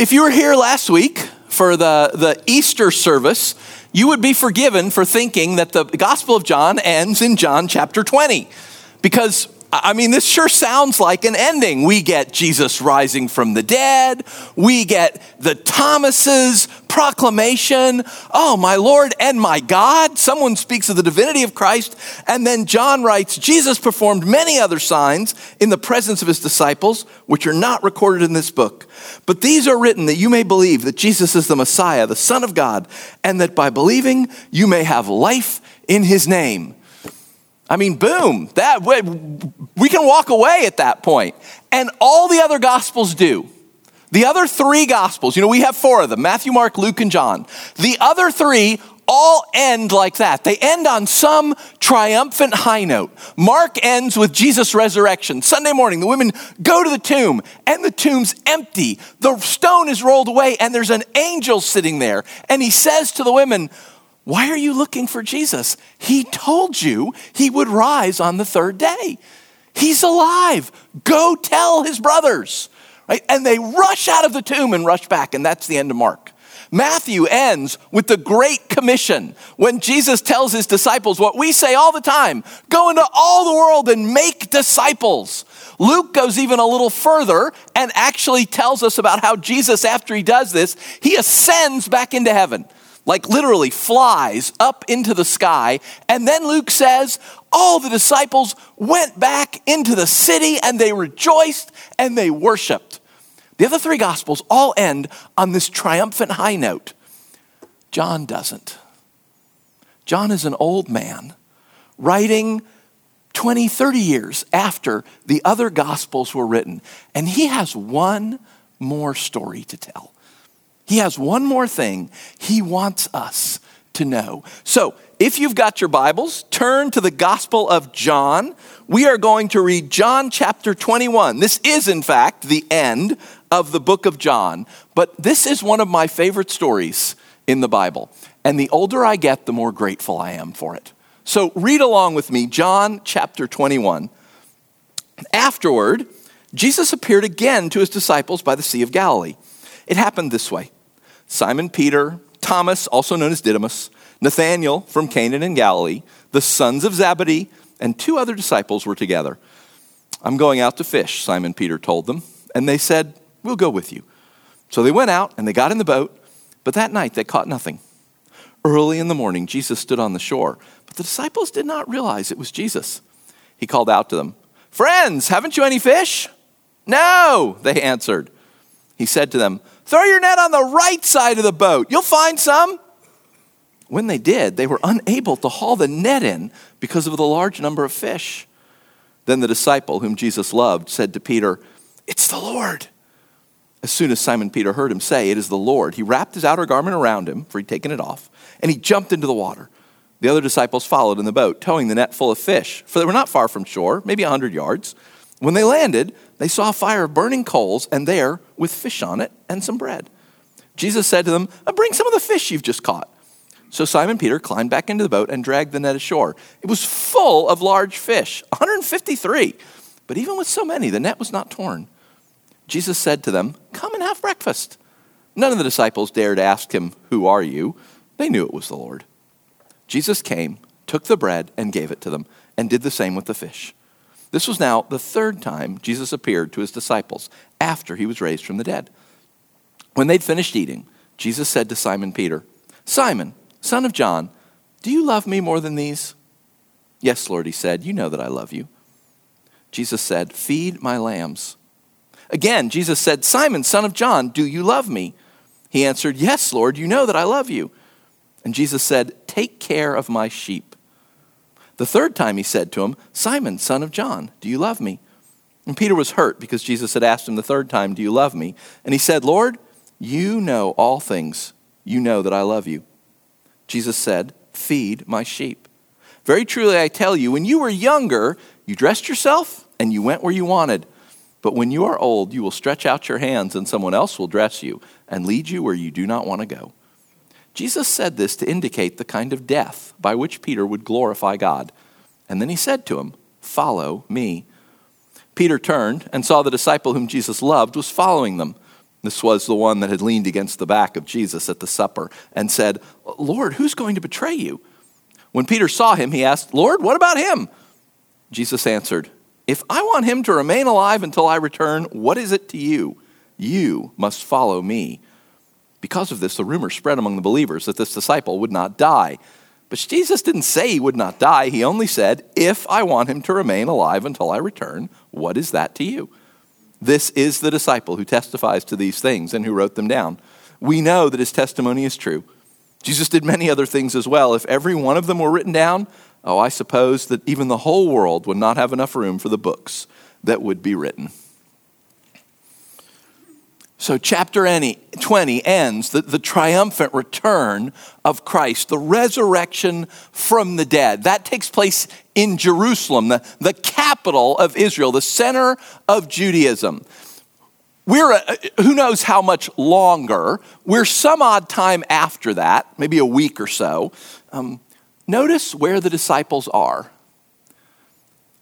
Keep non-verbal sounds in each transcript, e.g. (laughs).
If you were here last week for the, the Easter service, you would be forgiven for thinking that the Gospel of John ends in John chapter 20. Because I mean, this sure sounds like an ending. We get Jesus rising from the dead. We get the Thomas's proclamation. Oh, my Lord and my God. Someone speaks of the divinity of Christ. And then John writes Jesus performed many other signs in the presence of his disciples, which are not recorded in this book. But these are written that you may believe that Jesus is the Messiah, the Son of God, and that by believing you may have life in his name. I mean, boom, that way we can walk away at that point. And all the other gospels do. The other three gospels, you know, we have four of them Matthew, Mark, Luke, and John. The other three all end like that. They end on some triumphant high note. Mark ends with Jesus' resurrection. Sunday morning, the women go to the tomb, and the tomb's empty. The stone is rolled away, and there's an angel sitting there. And he says to the women, why are you looking for Jesus? He told you he would rise on the third day. He's alive. Go tell his brothers. Right? And they rush out of the tomb and rush back, and that's the end of Mark. Matthew ends with the Great Commission when Jesus tells his disciples what we say all the time go into all the world and make disciples. Luke goes even a little further and actually tells us about how Jesus, after he does this, he ascends back into heaven like literally flies up into the sky. And then Luke says, all the disciples went back into the city and they rejoiced and they worshiped. The other three gospels all end on this triumphant high note. John doesn't. John is an old man writing 20, 30 years after the other gospels were written, and he has one more story to tell. He has one more thing he wants us to know. So, if you've got your Bibles, turn to the Gospel of John. We are going to read John chapter 21. This is, in fact, the end of the book of John, but this is one of my favorite stories in the Bible. And the older I get, the more grateful I am for it. So, read along with me, John chapter 21. Afterward, Jesus appeared again to his disciples by the Sea of Galilee. It happened this way. Simon Peter, Thomas, also known as Didymus, Nathanael from Cana in Galilee, the sons of Zebedee, and two other disciples were together. I'm going out to fish, Simon Peter told them, and they said, We'll go with you. So they went out and they got in the boat, but that night they caught nothing. Early in the morning, Jesus stood on the shore, but the disciples did not realize it was Jesus. He called out to them, Friends, haven't you any fish? No, they answered. He said to them, Throw your net on the right side of the boat. You'll find some. When they did, they were unable to haul the net in because of the large number of fish. Then the disciple whom Jesus loved said to Peter, It's the Lord. As soon as Simon Peter heard him say, It is the Lord, he wrapped his outer garment around him, for he'd taken it off, and he jumped into the water. The other disciples followed in the boat, towing the net full of fish, for they were not far from shore, maybe a hundred yards. When they landed, they saw a fire of burning coals, and there, with fish on it and some bread. Jesus said to them, uh, Bring some of the fish you've just caught. So Simon Peter climbed back into the boat and dragged the net ashore. It was full of large fish, (laughs) 153. But even with so many, the net was not torn. Jesus said to them, Come and have breakfast. None of the disciples dared ask him, Who are you? They knew it was the Lord. Jesus came, took the bread, and gave it to them, and did the same with the fish. This was now the third time Jesus appeared to his disciples after he was raised from the dead. When they'd finished eating, Jesus said to Simon Peter, Simon, son of John, do you love me more than these? Yes, Lord, he said, you know that I love you. Jesus said, Feed my lambs. Again, Jesus said, Simon, son of John, do you love me? He answered, Yes, Lord, you know that I love you. And Jesus said, Take care of my sheep. The third time he said to him, Simon, son of John, do you love me? And Peter was hurt because Jesus had asked him the third time, Do you love me? And he said, Lord, you know all things. You know that I love you. Jesus said, Feed my sheep. Very truly, I tell you, when you were younger, you dressed yourself and you went where you wanted. But when you are old, you will stretch out your hands and someone else will dress you and lead you where you do not want to go. Jesus said this to indicate the kind of death by which Peter would glorify God. And then he said to him, Follow me. Peter turned and saw the disciple whom Jesus loved was following them. This was the one that had leaned against the back of Jesus at the supper and said, Lord, who's going to betray you? When Peter saw him, he asked, Lord, what about him? Jesus answered, If I want him to remain alive until I return, what is it to you? You must follow me. Because of this, the rumor spread among the believers that this disciple would not die. But Jesus didn't say he would not die. He only said, If I want him to remain alive until I return, what is that to you? This is the disciple who testifies to these things and who wrote them down. We know that his testimony is true. Jesus did many other things as well. If every one of them were written down, oh, I suppose that even the whole world would not have enough room for the books that would be written. So, chapter 20 ends the, the triumphant return of Christ, the resurrection from the dead. That takes place in Jerusalem, the, the capital of Israel, the center of Judaism. We're, uh, who knows how much longer, we're some odd time after that, maybe a week or so. Um, notice where the disciples are.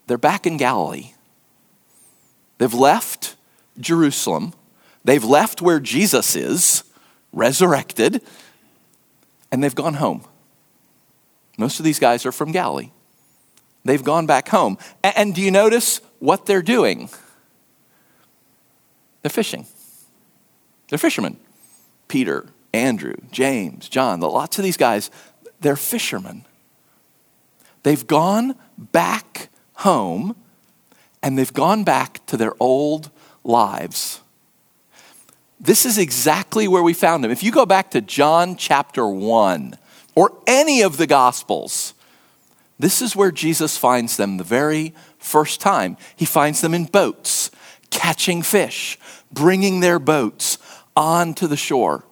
They're back in Galilee. They've left Jerusalem They've left where Jesus is, resurrected, and they've gone home. Most of these guys are from Galilee. They've gone back home. And do you notice what they're doing? They're fishing. They're fishermen. Peter, Andrew, James, John, lots of these guys, they're fishermen. They've gone back home and they've gone back to their old lives. This is exactly where we found him. If you go back to John chapter 1 or any of the Gospels, this is where Jesus finds them the very first time. He finds them in boats, catching fish, bringing their boats onto the shore.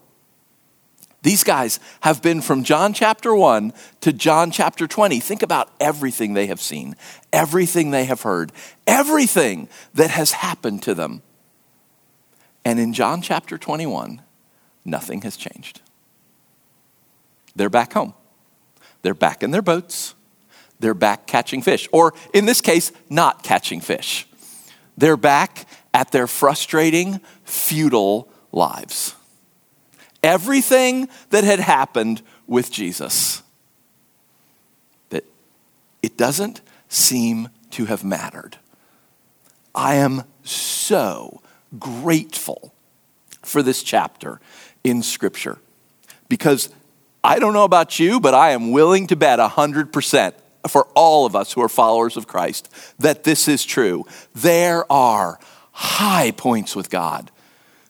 These guys have been from John chapter 1 to John chapter 20. Think about everything they have seen, everything they have heard, everything that has happened to them. And in John chapter 21, nothing has changed. They're back home. They're back in their boats. They're back catching fish. Or in this case, not catching fish. They're back at their frustrating, futile lives. Everything that had happened with Jesus, that it doesn't seem to have mattered. I am so grateful for this chapter in Scripture because I don't know about you, but I am willing to bet 100% for all of us who are followers of Christ that this is true. There are high points with God.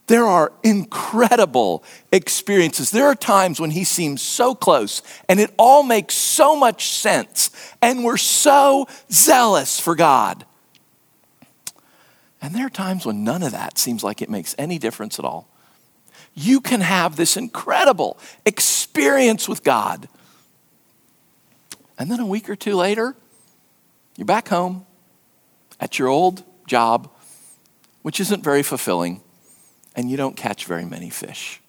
There are incredible experiences. There are times when He seems so close and it all makes so much sense, and we're so zealous for God. And there are times when none of that seems like it makes any difference at all. You can have this incredible experience with God. And then a week or two later, you're back home at your old job, which isn't very fulfilling, and you don't catch very many fish.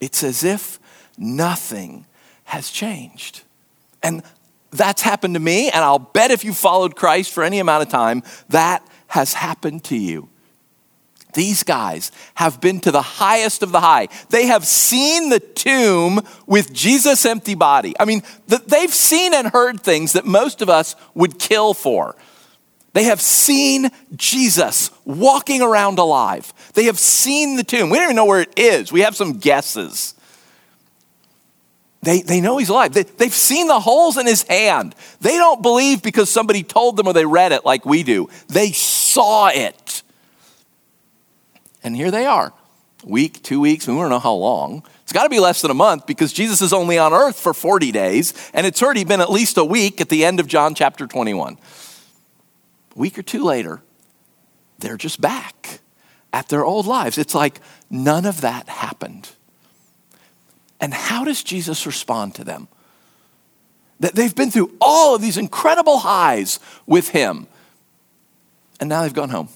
It's as if nothing has changed. And that's happened to me, and I'll bet if you followed Christ for any amount of time, that has happened to you. These guys have been to the highest of the high. They have seen the tomb with Jesus' empty body. I mean, they've seen and heard things that most of us would kill for. They have seen Jesus walking around alive. They have seen the tomb. We don't even know where it is. We have some guesses. They, they know he's alive. They, they've seen the holes in his hand. They don't believe because somebody told them or they read it like we do. They saw it. And here they are, week, two weeks, we don't know how long. It's got to be less than a month because Jesus is only on earth for 40 days, and it's already been at least a week at the end of John chapter 21. A week or two later, they're just back at their old lives. It's like none of that happened. And how does Jesus respond to them? That they've been through all of these incredible highs with him. And now they've gone home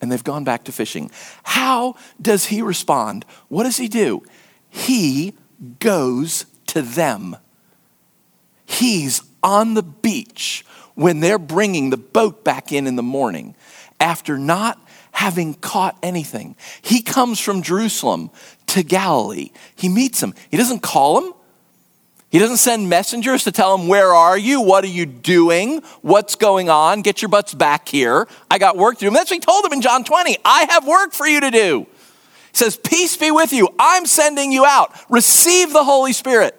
and they've gone back to fishing. How does he respond? What does he do? He goes to them. He's on the beach when they're bringing the boat back in in the morning after not having caught anything. He comes from Jerusalem to Galilee. He meets them. He doesn't call him. He doesn't send messengers to tell him, Where are you? What are you doing? What's going on? Get your butts back here. I got work to do. And that's what he told him in John 20. I have work for you to do. He says, Peace be with you. I'm sending you out. Receive the Holy Spirit.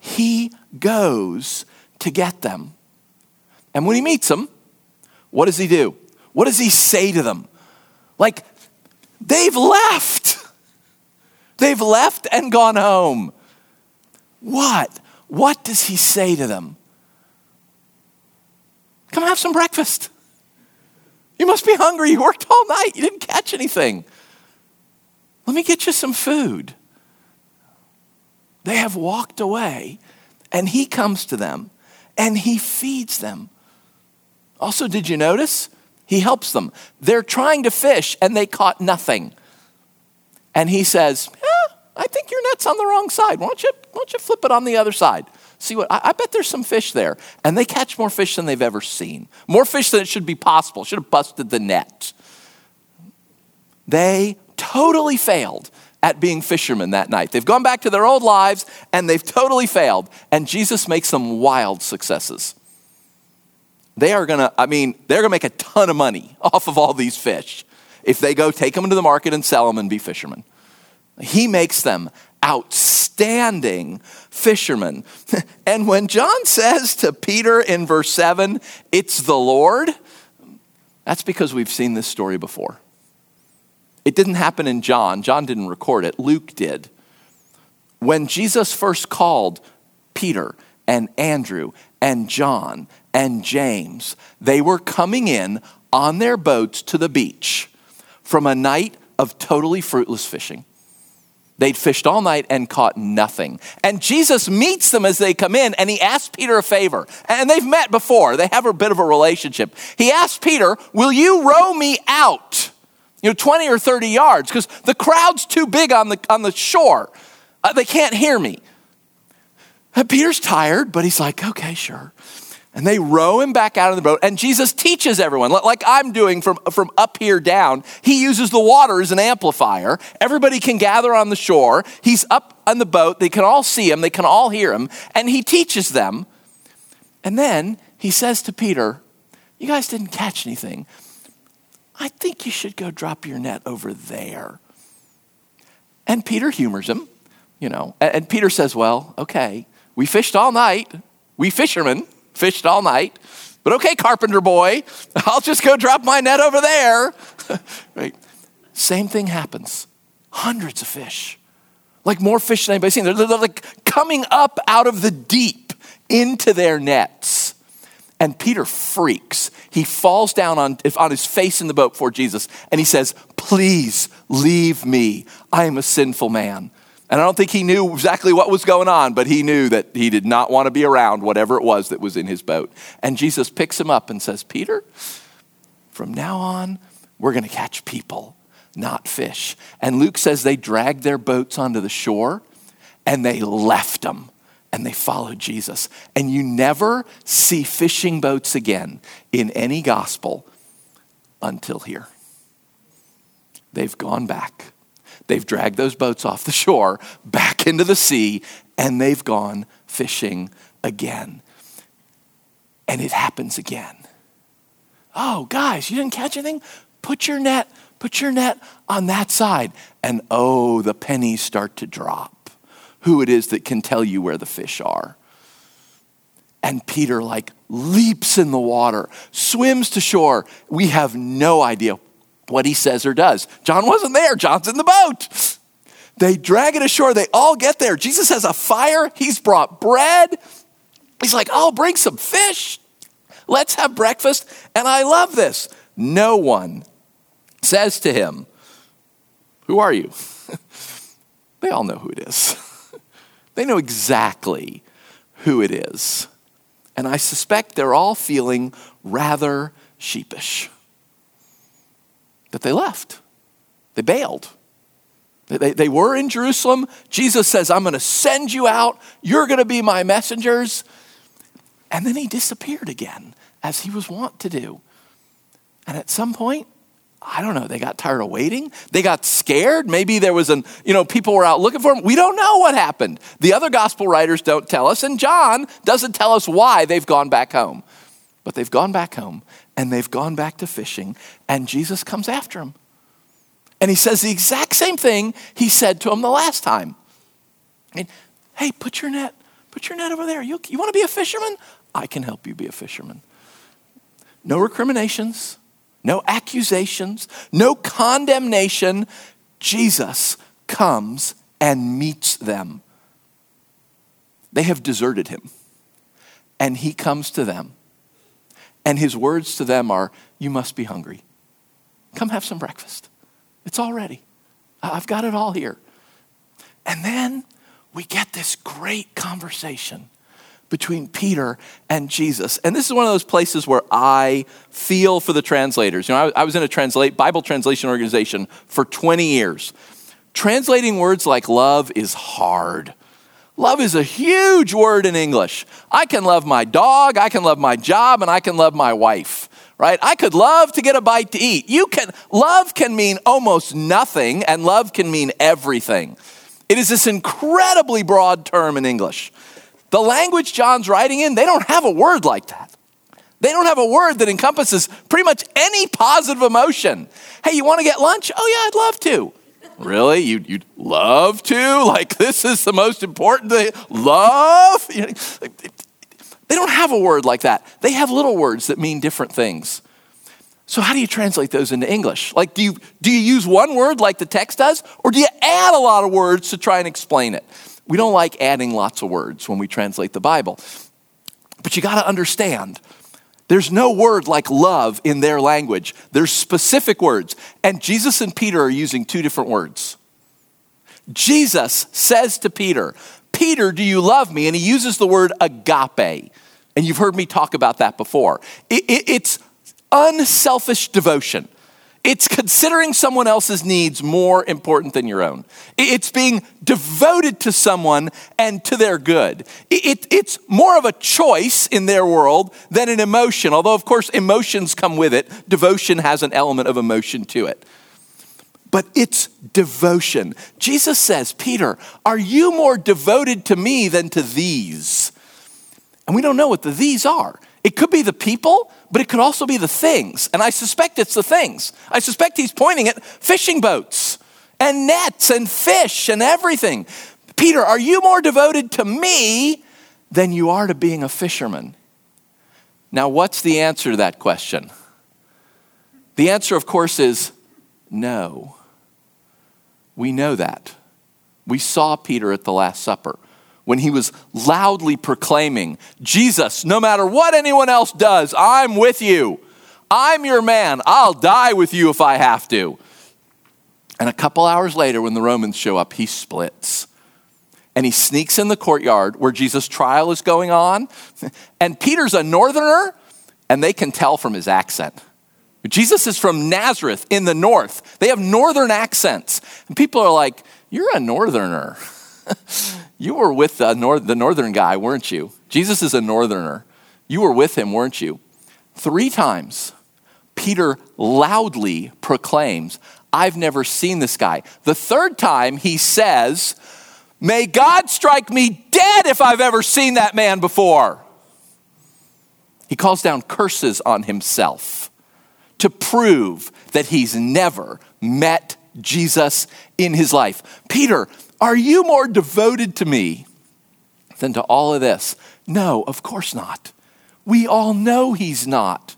He goes to get them. And when he meets them, what does he do? What does he say to them? Like, they've left. They've left and gone home. What? What does he say to them? Come have some breakfast. You must be hungry. You worked all night. You didn't catch anything. Let me get you some food. They have walked away, and he comes to them and he feeds them. Also, did you notice? He helps them. They're trying to fish and they caught nothing. And he says, I think your net's on the wrong side. Why don't you, why don't you flip it on the other side? See what? I, I, bet there's some fish there. And they catch more fish than they've ever seen. More fish than it should be possible. Should have busted the net. They totally failed at being fishermen that night. They've gone back to their old lives and they've totally failed. And Jesus makes them wild successes. They are gonna, I mean, they're gonna make a ton of money (laughs) off of all these fish if they go take them into the market and sell them and be fishermen. He makes them outstanding fishermen. (laughs) and when John says to Peter in verse 7, it's the Lord, that's because we've seen this story before. It didn't happen in John. John didn't record it, Luke did. When Jesus first called Peter and Andrew and John and James, they were coming in on their boats to the beach from a night of totally fruitless fishing. They'd fished all night and caught nothing. And Jesus meets them as they come in and he asks Peter a favor. And they've met before, they have a bit of a relationship. He asks Peter, Will you row me out? you know, 20 or 30 yards because the crowd's too big on the, on the shore. Uh, they can't hear me. And Peter's tired, but he's like, okay, sure. And they row him back out of the boat, and Jesus teaches everyone, like I'm doing from, from up here down. He uses the water as an amplifier. Everybody can gather on the shore. He's up on the boat. They can all see him, they can all hear him, and he teaches them. And then he says to Peter, You guys didn't catch anything. I think you should go drop your net over there. And Peter humors him, you know. And Peter says, Well, okay, we fished all night. We fishermen fished all night. But okay, carpenter boy, (laughs) I'll just go drop my net over there. (laughs) right? Same thing happens. Hundreds of fish. Like more fish than anybody's seen. They're, they're like coming up out of the deep into their nets. And Peter freaks. He falls down on, on his face in the boat before Jesus and he says, Please leave me. I am a sinful man. And I don't think he knew exactly what was going on, but he knew that he did not want to be around whatever it was that was in his boat. And Jesus picks him up and says, Peter, from now on, we're going to catch people, not fish. And Luke says they dragged their boats onto the shore and they left them and they followed Jesus. And you never see fishing boats again in any gospel until here. They've gone back. They've dragged those boats off the shore back into the sea and they've gone fishing again. And it happens again. Oh, guys, you didn't catch anything? Put your net, put your net on that side. And oh, the pennies start to drop who it is that can tell you where the fish are. And Peter, like, leaps in the water, swims to shore. We have no idea what he says or does. John wasn't there, John's in the boat. They drag it ashore, they all get there. Jesus has a fire, he's brought bread. He's like, I'll bring some fish. Let's have breakfast. And I love this. No one says to him, Who are you? (laughs) they all know who it is. (laughs) They know exactly who it is. And I suspect they're all feeling rather sheepish that they left, they bailed. They, they were in Jerusalem. Jesus says, I'm going to send you out. You're going to be my messengers. And then he disappeared again, as he was wont to do. And at some point, I don't know, they got tired of waiting. They got scared. Maybe there was an, you know, people were out looking for them. We don't know what happened. The other gospel writers don't tell us, and John doesn't tell us why they've gone back home. But they've gone back home and they've gone back to fishing, and Jesus comes after them. And he says the exact same thing he said to them the last time. I mean, hey, put your net, put your net over there. You, you want to be a fisherman? I can help you be a fisherman. No recriminations no accusations, no condemnation. Jesus comes and meets them. They have deserted him, and he comes to them. And his words to them are, You must be hungry. Come have some breakfast. It's all ready. I've got it all here. And then we get this great conversation between Peter and Jesus. And this is one of those places where I feel for the translators. You know, I, I, was in a translate Bible translation organization for 20 years. Translating words like love is hard. Love is a huge word in English. I can love my dog, I can love my job, and I can love my wife. Right? I could love to get a bite to eat. You can love can mean almost nothing and love can mean everything. It is this incredibly broad term in English. The language John's writing in, they don't have a word like that. They don't have a word that encompasses pretty much any positive emotion. Hey, you want to get lunch? Oh, yeah, I'd love to. Really? You'd, you'd love to? Like, this is the most important thing? Love? They don't have a word like that. They have little words that mean different things. So, how do you translate those into English? Like, do you, do you use one word like the text does, or do you add a lot of words to try and explain it? We don't like adding lots of words when we translate the Bible. But you got to understand, there's no word like love in their language. There's specific words. And Jesus and Peter are using two different words. Jesus says to Peter, Peter, do you love me? And he uses the word agape. And you've heard me talk about that before. It, it, it's unselfish devotion. It's considering someone else's needs more important than your own. It's being devoted to someone and to their good. it's more of a choice in their world than an emotion, although, of course, emotions come with it. Devotion has an element of emotion to it. But it's devotion. Jesus says, Peter, are you more devoted to me than to these? And we don't know what the these are. It could be the people, but it could also be the things. And I suspect it's the things. I suspect he's pointing at fishing boats and nets and fish and everything. Peter, are you more devoted to me than you are to being a fisherman? Now, what's the answer to that question? The answer, of course, is no. We know that. We saw Peter at the Last Supper when he was loudly proclaiming, Jesus, no matter what anyone else does, I'm with you. I'm your man. I'll die with you if I have to. And a couple hours later, when the Romans show up, he splits. And he sneaks in the courtyard where Jesus' trial is going on. (laughs) And Peter's a northerner, and they can tell from his accent. Jesus is from Nazareth in the north. They have northern accents. And people are like, You're a northerner. (laughs) (laughs) you were with the, nor- the northern guy, weren't you? Jesus is a northerner. You were with him, weren't you? Three times, Peter loudly proclaims, I've never seen this guy. The third time, he says, May God strike me dead if I've ever seen that man before. He calls down curses on himself to prove that he's never met Jesus in his life. Peter, are you more devoted to me than to all of this? No, of course not. We all know he's not.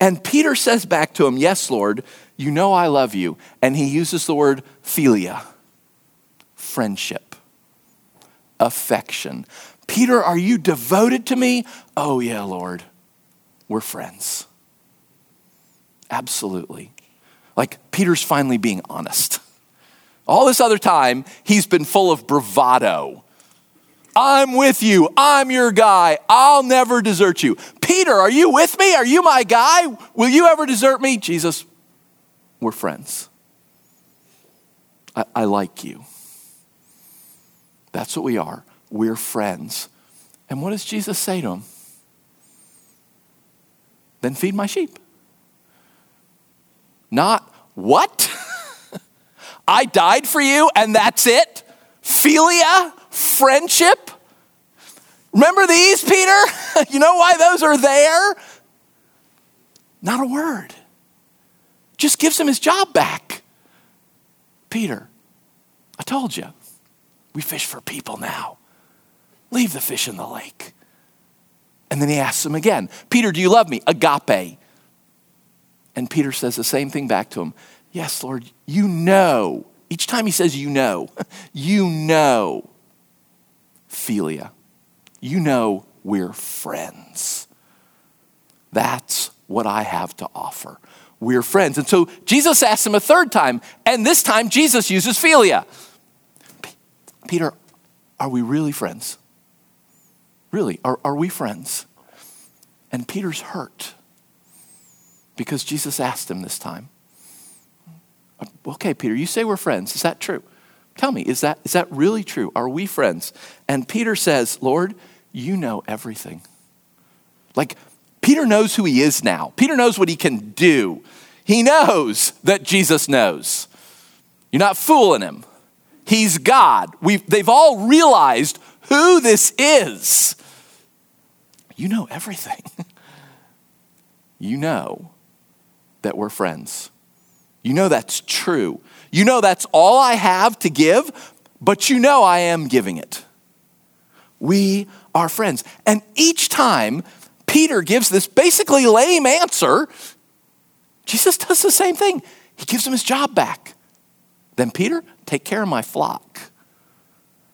And Peter says back to him, Yes, Lord, you know I love you. And he uses the word philia, friendship, affection. Peter, are you devoted to me? Oh, yeah, Lord. We're friends. Absolutely. Like Peter's finally being honest. All this other time, he's been full of bravado. I'm with you. I'm your guy. I'll never desert you. Peter, are you with me? Are you my guy? Will you ever desert me? Jesus, we're friends. I, I like you. That's what we are. We're friends. And what does Jesus say to him? Then feed my sheep. Not, What? (laughs) I died for you and that's it? Philia? Friendship? Remember these, Peter? (laughs) you know why those are there? Not a word. Just gives him his job back. Peter, I told you, we fish for people now. Leave the fish in the lake. And then he asks him again, Peter, do you love me? Agape. And Peter says the same thing back to him Yes, Lord, you know. Each time he says, you know, (laughs) you know, Philia. You know we're friends. That's what I have to offer. We're friends. And so Jesus asks him a third time, and this time Jesus uses Philia. Peter, are we really friends? Really, are, are we friends? And Peter's hurt because Jesus asked him this time. Okay, Peter, you say we're friends. Is that true? Tell me, is that, is that really true? Are we friends? And Peter says, Lord, you know everything. Like, Peter knows who he is now. Peter knows what he can do. He knows that Jesus knows. You're not fooling him. He's God. We've, they've all realized who this is. You know everything. (laughs) you know that we're friends. You know that's true. You know that's all I have to give, but you know I am giving it. We are friends. And each time Peter gives this basically lame answer, Jesus does the same thing. He gives him his job back. Then, Peter, take care of my flock.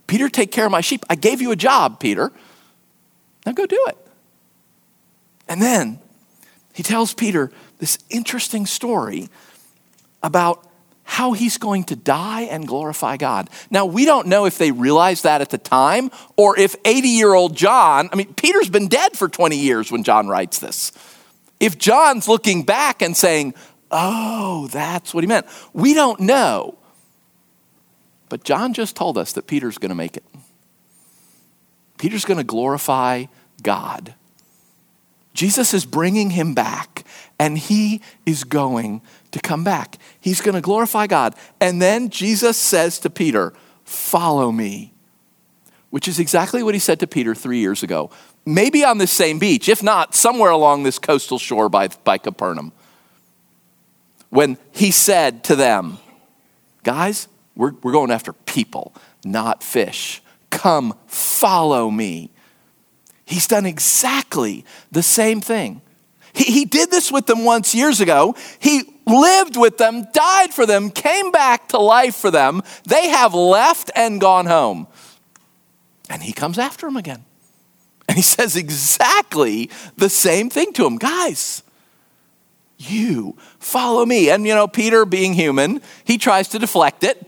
Peter, take care of my sheep. I gave you a job, Peter. Now go do it. And then he tells Peter this interesting story about how he's going to die and glorify God. Now, we don't know if they realized that at the time or if 80 year old John, I mean, Peter's been dead for 20 years when John writes this. If John's looking back and saying, oh, that's what he meant, we don't know. But John just told us that Peter's going to make it. Peter's going to glorify God. Jesus is bringing him back, and he is going to come back. He's going to glorify God. And then Jesus says to Peter, Follow me, which is exactly what he said to Peter three years ago. Maybe on this same beach, if not, somewhere along this coastal shore by, by Capernaum. When he said to them, Guys, we're, we're going after people, not fish. Come, follow me. He's done exactly the same thing. He, he did this with them once years ago. He lived with them, died for them, came back to life for them. They have left and gone home. And he comes after them again. And he (laughs) says exactly the same thing to them guys, you follow me. And you know, Peter, being human, he tries to deflect it.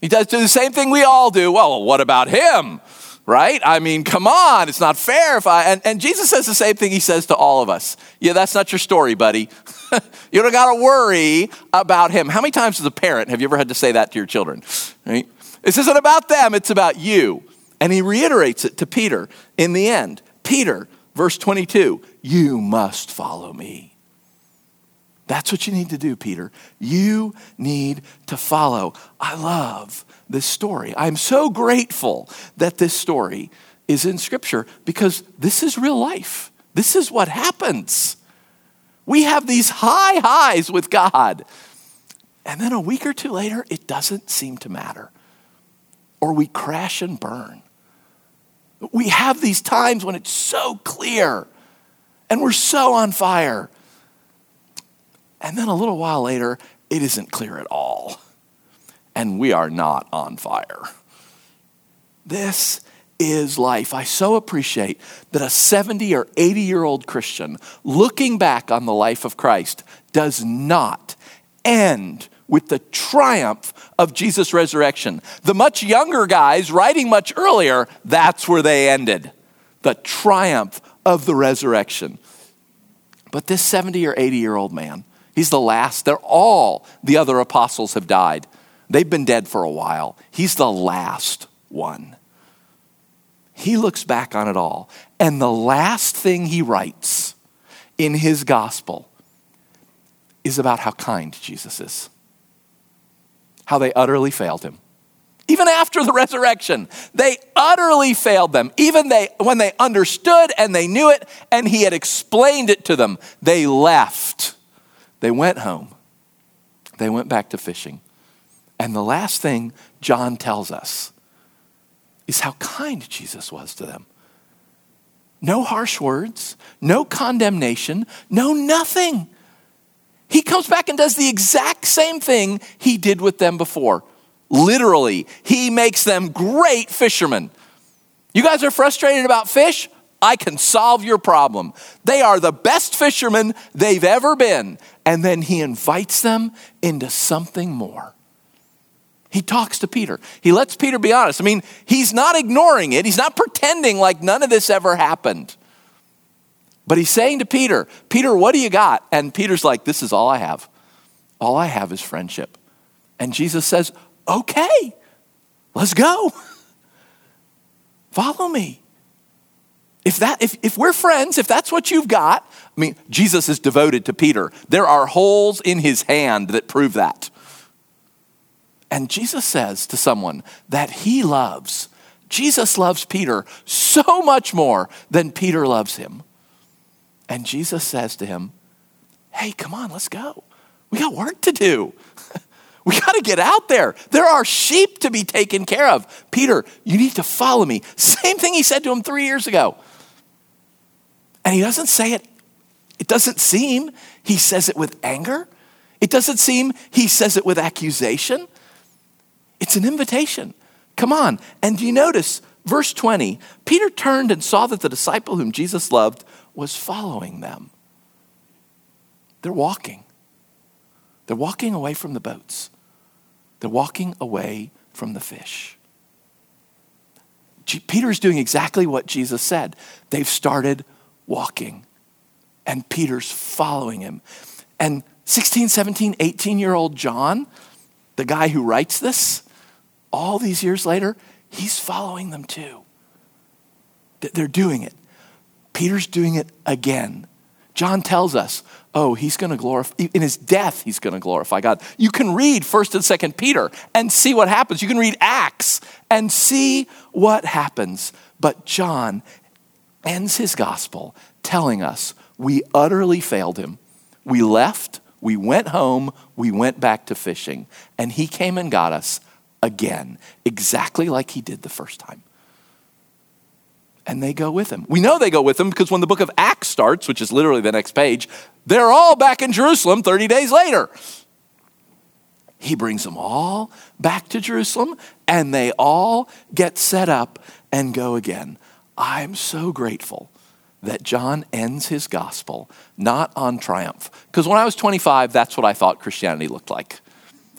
He does do the same thing we all do. Well, what about him? Right? I mean, come on, it's not fair if I. And, and Jesus says the same thing he says to all of us. Yeah, that's not your story, buddy. (laughs) you don't got to worry about him. How many times as a parent have you ever had to say that to your children? Right? This isn't about them, it's about you. And he reiterates it to Peter in the end. Peter, verse 22, you must follow me. That's what you need to do, Peter. You need to follow. I love this story. I'm so grateful that this story is in Scripture because this is real life. This is what happens. We have these high highs with God. And then a week or two later, it doesn't seem to matter. Or we crash and burn. We have these times when it's so clear and we're so on fire. And then a little while later, it isn't clear at all and we are not on fire. This is life. I so appreciate that a 70 or 80 year old Christian looking back on the life of Christ does not end with the triumph of Jesus' resurrection. The much younger guys, writing much earlier, that's where they ended the triumph of the resurrection. But this 70 or 80 year old man, he's the last. They're all the other apostles have died. They've been dead for a while. He's the last one. He looks back on it all, and the last thing he writes in his gospel is about how kind Jesus is. how they utterly failed him. Even after the resurrection, they utterly failed them. Even they, when they understood and they knew it and he had explained it to them, they left. They went home. They went back to fishing. And the last thing John tells us is how kind Jesus was to them. No harsh words, no condemnation, no nothing. He comes back and does the exact same thing he did with them before. Literally, he makes them great fishermen. You guys are frustrated about fish? I can solve your problem. They are the best fishermen they've ever been. And then he invites them into something more. He talks to Peter. He lets Peter be honest. I mean, he's not ignoring it, he's not pretending like none of this ever happened. But he's saying to Peter, Peter, what do you got? And Peter's like, This is all I have. All I have is friendship. And Jesus says, okay, let's go. (laughs) Follow me. If, that, if, if we're friends, if that's what you've got, I mean, Jesus is devoted to Peter. There are holes in his hand that prove that. And Jesus says to someone that he loves, Jesus loves Peter so much more than Peter loves him. And Jesus says to him, Hey, come on, let's go. We got work to do. (laughs) We got to get out there. There are sheep to be taken care of. Peter, you need to follow me. Same thing he said to him three years ago. And he doesn't say it, it doesn't seem he says it with anger. It doesn't seem he says it with accusation. It's an invitation. Come on. And do you notice, verse 20, Peter turned and saw that the disciple whom Jesus loved was following them. They're walking. They're walking away from the boats. They're walking away from the fish. Peter's doing exactly what Jesus said. They've started walking, and Peter's following him. And 16, 17, 18 year old John, the guy who writes this, all these years later, he's following them too. They're doing it. Peter's doing it again. John tells us, oh, he's going to glorify, in his death, he's going to glorify God. You can read 1st and 2nd Peter and see what happens. You can read Acts and see what happens. But John ends his gospel telling us we utterly failed him. We left, we went home, we went back to fishing, and he came and got us again, exactly like he did the first time and they go with him. We know they go with him because when the book of Acts starts, which is literally the next page, they're all back in Jerusalem 30 days later. He brings them all back to Jerusalem and they all get set up and go again. I'm so grateful that John ends his gospel not on triumph. Because when I was 25, that's what I thought Christianity looked like.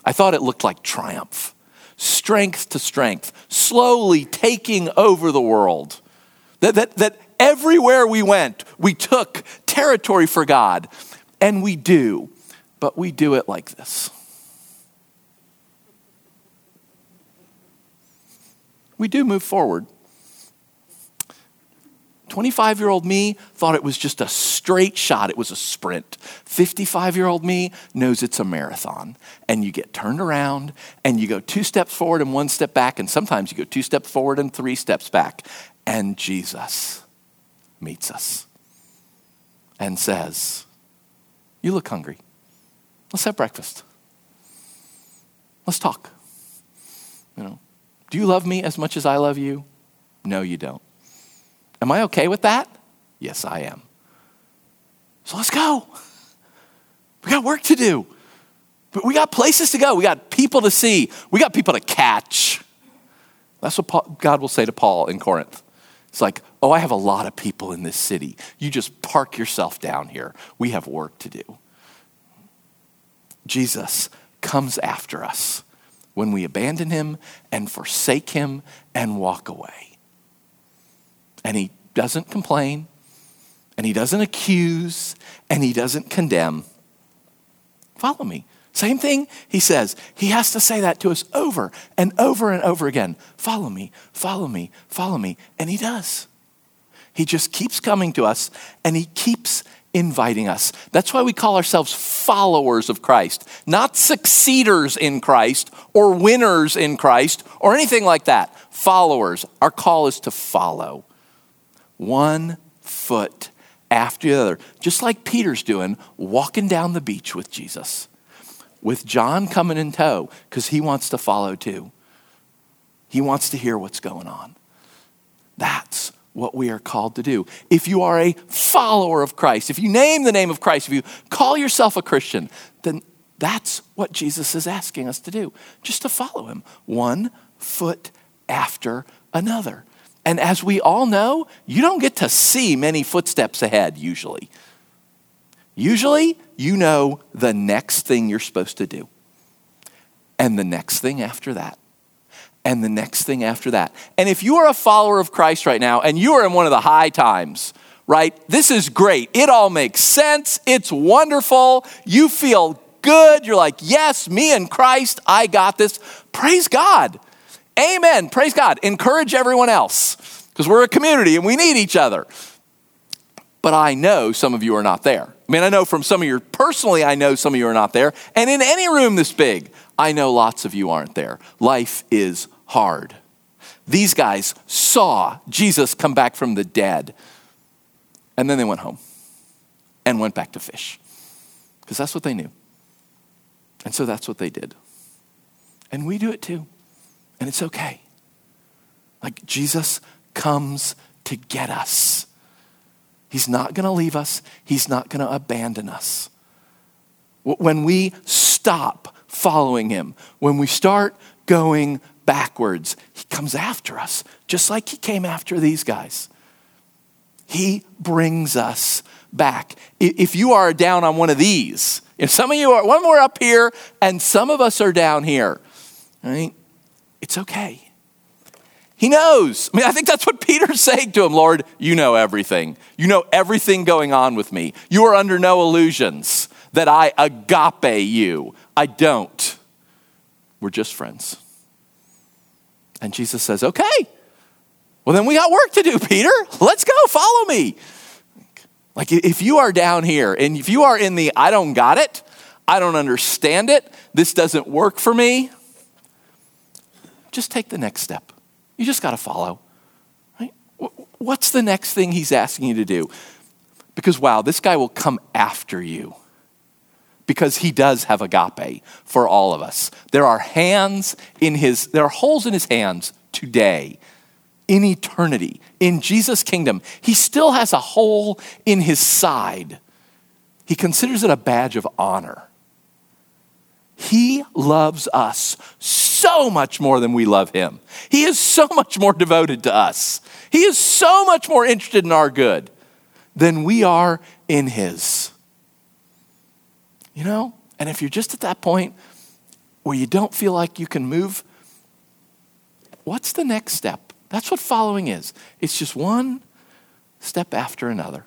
I thought it looked like triumph, strength to strength, slowly taking over the world that, that, that everywhere we went, we took territory for God. And we do, but we do it like this. We do move forward. 25 year old me thought it was just a straight shot, it was a sprint. 55 year old me knows it's a marathon. And you get turned around and you go two steps forward and one step back, and sometimes you go two steps forward and three steps back. And Jesus meets us and says, You look hungry. Let's have breakfast. Let's talk. You know, do you love me as much as I love you? No, you don't. Am I okay with that? Yes, I am. So let's go. We got work to do. But we got places to go. We got people to see. We got people to catch. That's what Paul, God will say to Paul in Corinth. It's like, oh, I have a lot of people in this city. You just park yourself down here. We have work to do. Jesus comes after us when we abandon him and forsake him and walk away. And he doesn't complain, and he doesn't accuse, and he doesn't condemn. Follow me. Same thing he says. He has to say that to us over and over and over again. Follow me, follow me, follow me. And he does. He just keeps coming to us and he keeps inviting us. That's why we call ourselves followers of Christ, not succeeders in Christ or winners in Christ or anything like that. Followers. Our call is to follow one foot after the other, just like Peter's doing, walking down the beach with Jesus, with John coming in tow because he wants to follow too. He wants to hear what's going on. That's what we are called to do. If you are a follower of Christ, if you name the name of Christ, if you call yourself a Christian, then that's what Jesus is asking us to do, just to follow him one foot after another. And as we all know, you don't get to see many footsteps ahead usually. Usually, you know the next thing you're supposed to do, and the next thing after that and the next thing after that. And if you are a follower of Christ right now and you are in one of the high times, right? This is great. It all makes sense. It's wonderful. You feel good. You're like, yes, me and Christ, I got this. Praise God. Amen. Praise God. Encourage everyone else because we're a community and we need each other. But I know some of you are not there. I mean, I know from some of you, personally, I know some of you are not there. And in any room this big, I know lots of you aren't there. Life is hard. These guys saw Jesus come back from the dead, and then they went home and went back to fish because that's what they knew. And so that's what they did. And we do it too. And it's okay. Like Jesus comes to get us. He's not going to leave us, He's not going to abandon us. When we stop following Him, when we start going backwards. He comes after us, just like he came after these guys. He brings us back. If you are down on one of these, if some of you are, one more up here, and some of us are down here, right? It's okay. He knows. I mean, I think that's what Peter's saying to him Lord, you know everything. You know everything going on with me. You are under no illusions that I agape you. I don't. We're just friends. And Jesus says, Okay, well, then we got work to do, Peter. Let's go, follow me. Like, if you are down here and if you are in the I don't got it, I don't understand it, this doesn't work for me, just take the next step. You just got to follow. Right? What's the next thing he's asking you to do? Because, wow, this guy will come after you because he does have agape for all of us. There are hands in his, there are holes in his hands today, in eternity, in Jesus' kingdom. He still has a hole in his side. He considers it a badge of honor. He loves us much more than we love him. He is so (laughs) much more devoted to us. He is so much more interested in our good than we are in his. You know? And if you're just at that point where you don't feel like you can move, what's the next step? That's what following is. It's just one step after another.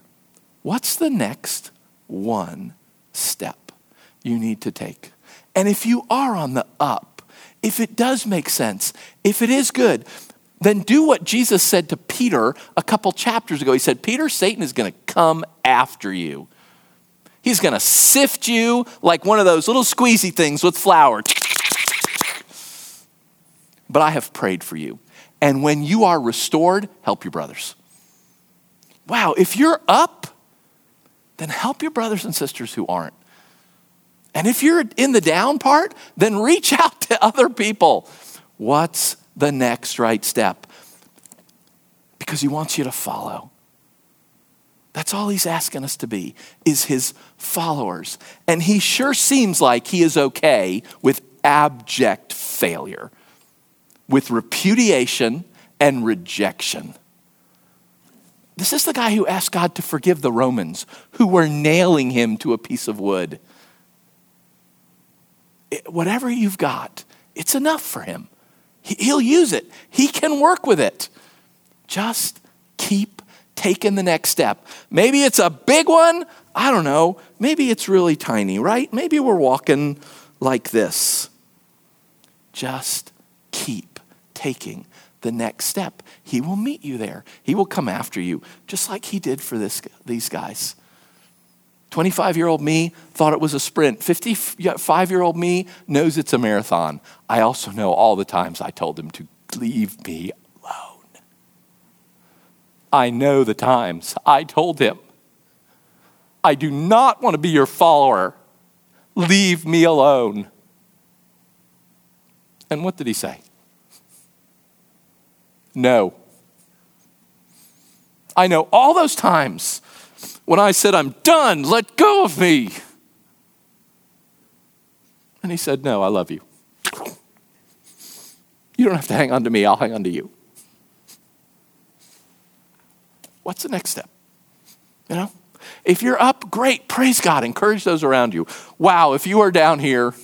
What's the next one step you need to take? And if you are on the up, if it does make sense, if it is good, then do what Jesus said to Peter a couple chapters ago. He said, Peter, Satan is going to come after you. He's going to sift you like one of those little squeezy things with flour. But I have prayed for you. And when you are restored, help your brothers. Wow, if you're up, then help your brothers and sisters who aren't. And if you're in the down part, then reach out to other people. What's the next right step? Because he wants you to follow. That's all he's asking us to be, is his followers. And he sure seems like he is okay with abject failure, with repudiation and rejection. This is the guy who asked God to forgive the Romans who were nailing him to a piece of wood. Whatever you've got, it's enough for him. He, he'll use it, he can work with it. Just keep taking the next step. Maybe it's a big one. I don't know. Maybe it's really tiny, right? Maybe we're walking like this. Just keep taking the next step. He will meet you there. He will come after you, just like he did for this, these guys. 25 year old me thought it was a sprint. 55 year old me knows it's a marathon. I also know all the times I told him to leave me alone. I know the times I told him, I do not want to be your follower. Leave me alone. And what did he say? No. I know all those times when I said, I'm done, let go of me. And he said, No, I love you. You don't have to hang on to me, I'll hang on to you. What's the next step? You know? If you're up, great, praise God, encourage those around you. Wow, if you are down here,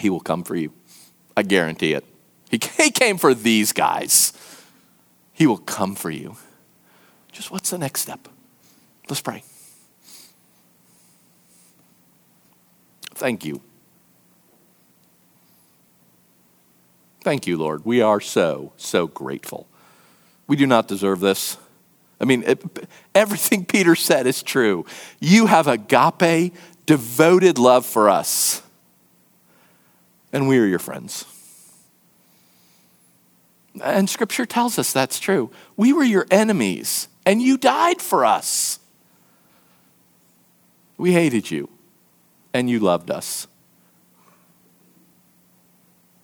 he will come for you. I guarantee it. He, he came for these guys. He will come for you. Just what's the next step? Let's pray. Thank you. Thank you, Lord. We are so, so grateful. We do not deserve this. I mean, it, everything (laughs) Peter said is true. You have agape, devoted love for us, and we are your friends. And scripture tells us that's true. We were your enemies, and you died for us. We hated you, and you loved us.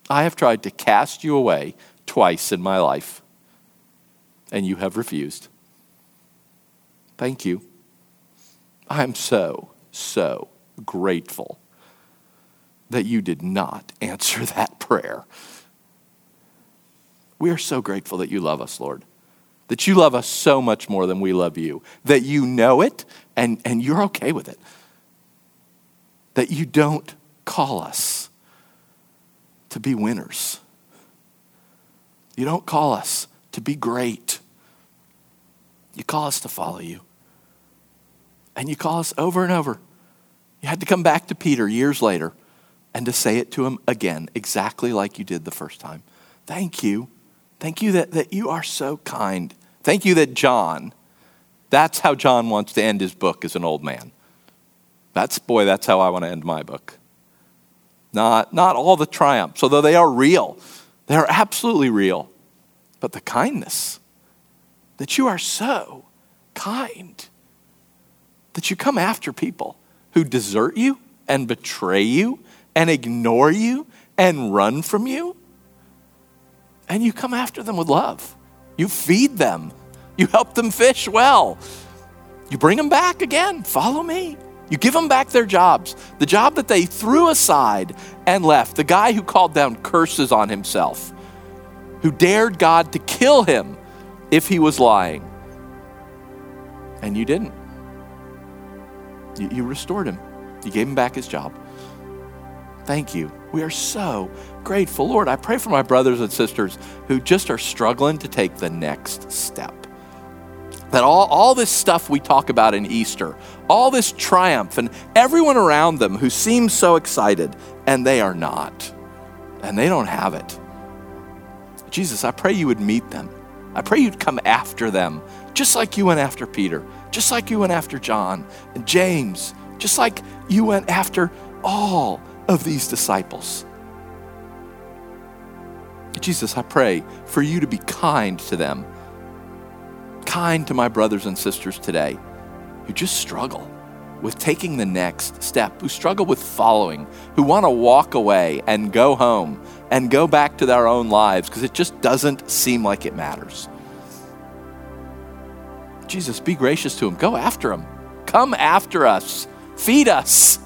I have tried to cast you away twice in my life, and you have refused. Thank you. I'm so, so grateful that you did not (laughs) answer that prayer. We are so grateful that you love us, Lord. That you love us so much more than we love you. That you know it and, and you're okay with it. That you don't call us to be winners. You don't call us to be great. You call us to follow you. And you call us over and over. You had to come back to Peter years later and to say it to him again, exactly like you did the first time. Thank you Thank you that, that you are so kind. Thank you that John, that's how John wants to end his book as an old man. That's, boy, that's how I want to end my book. Not, not all the triumphs, although they are real. They are absolutely real. But the kindness, that you are so kind, that you come after people who desert you and betray you and ignore you and run from you and you come after them with love. You feed them, you help them fish well. You bring them back again. Follow me. You give them back their jobs, the job that they threw aside and left, the guy who called down curses on himself, who dared God to kill him if he was lying. And you didn't. You, you restored him, you gave him back his job. Thank you. We are so grateful. Lord, I pray for my brothers and sisters who just are struggling to take the next step. That all, all this stuff we talk about in Easter, all this triumph, and everyone around them who seems so excited, and they are not, and they don't have it. Jesus, I pray you would meet them. I pray you'd come after them, just like you went after Peter, just like you went after John and James, just like you went after all of these disciples. Jesus, I pray for you to be kind to them, kind to my brothers and sisters today who just struggle with taking the next step, who struggle with following, who want to walk away and go home and go back to their own lives because it just doesn't seem like it matters. Jesus, be gracious to them. Go after them. Come after us. Feed us.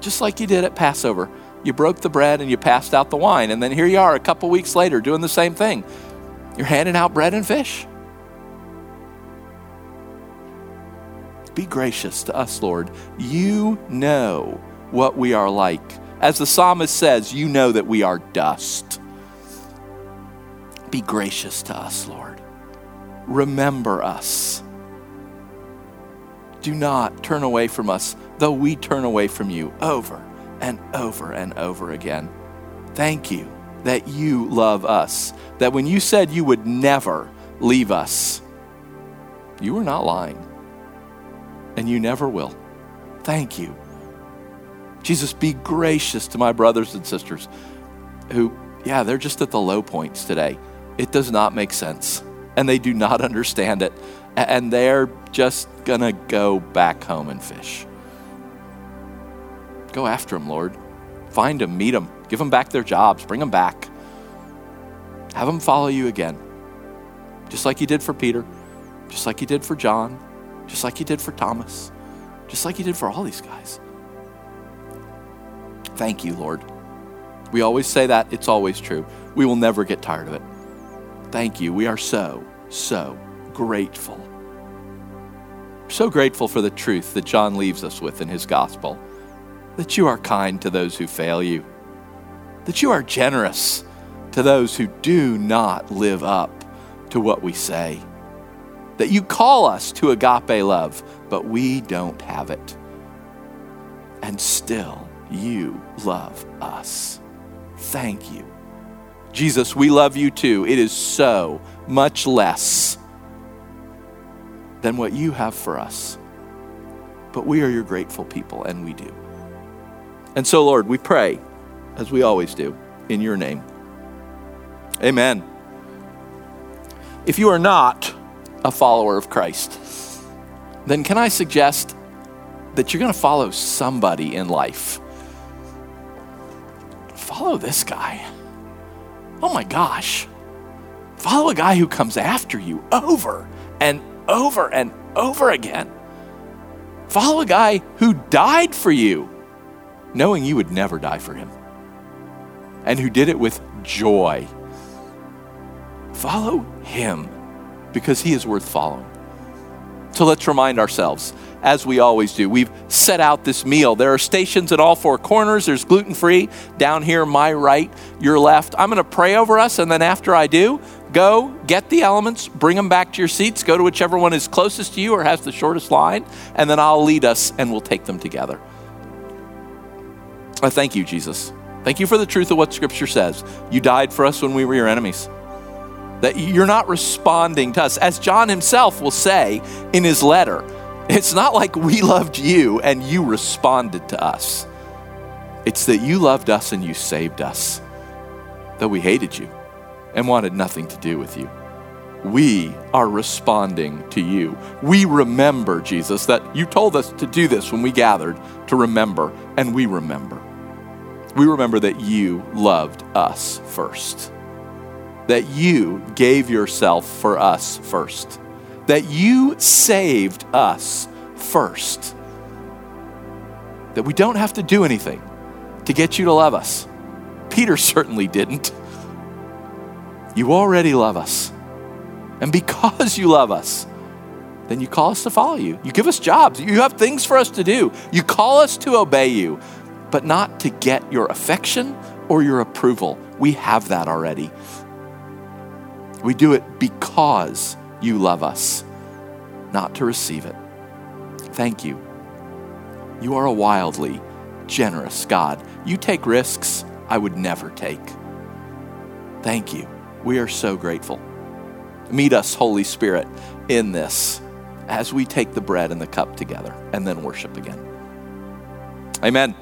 Just like you did at Passover you broke the bread and you passed out the wine. And then here you are a couple weeks later doing the same thing. You're handing out bread and fish. Be gracious to us, Lord. You know what we are like. As the psalmist says, you know that we are dust. Be gracious to us, Lord. Remember us. Do not turn away from us, though we turn away from you over and over and over again. Thank you that you love us, that when you said you would never leave us, you were not lying. And you never will. Thank you. Jesus, be gracious to my brothers and sisters who, yeah, they're just at the low points today. It does not make sense, and they do not (laughs) understand it, and they're just gonna go back home and fish. Go after them, Lord. Find them, meet them, give them back their jobs, bring them back. Have them follow you again, just like you did for Peter, just like you did for John, just like you did for Thomas, just like you did for all these guys. Thank you, Lord. We always say that, it's always true. We will never get tired of it. Thank you. We are so, so grateful. So grateful for the truth that John leaves us with in his gospel that you are kind to those who fail you, that you are generous to those who do not live up to what we say, that you call us to agape love, but we don't have it. And still, you love us. Thank you. Jesus, we love you too. It is so much less than what you have for us. But we are your grateful people, and we do. And so, Lord, we pray, as we always do, in your name. Amen. If you are not a follower of Christ, then can I suggest that you're going to follow somebody in life? Follow this guy. Oh my gosh. Follow a guy who comes after you over and over and over again. Follow a guy who died for you knowing you would never die for him, and who did it with joy. Follow him because he is worth following. So let's remind ourselves, as we always do, we've set out this meal. There are stations at all four corners. There's gluten free down here, my right, your left. I'm going to pray over us, and then after I do, go get the elements, bring them back to your seats, go to whichever one is closest to you or has the shortest line, and then I'll lead us and we'll take them together. I thank you, Jesus. Thank you for the truth of what Scripture says. You died for us when we were your enemies. That you're not responding to us. As John himself will say in his letter, it's not like we loved you and you responded to us. It's that you loved us and you saved us, though we hated you and wanted nothing to do with you. We are responding to you. We remember, Jesus, that you told us to do this when we gathered, to remember, and we remember we remember that you loved us first, that you gave yourself for us first, that you saved us first, that we don't have to do anything to get you to love us. Peter (laughs) certainly didn't. You already love us. And because you love us, then you call us to follow you. You give us jobs. You have things for us to do. You call us to obey you but not to get your affection or your approval. We have that already. We do it because you love us, not to receive it. Thank you. You are a wildly generous God. You take risks I would never take. Thank you. We are so grateful. Meet us, Holy Spirit, in this as we take the bread and the cup together and then worship again. Amen.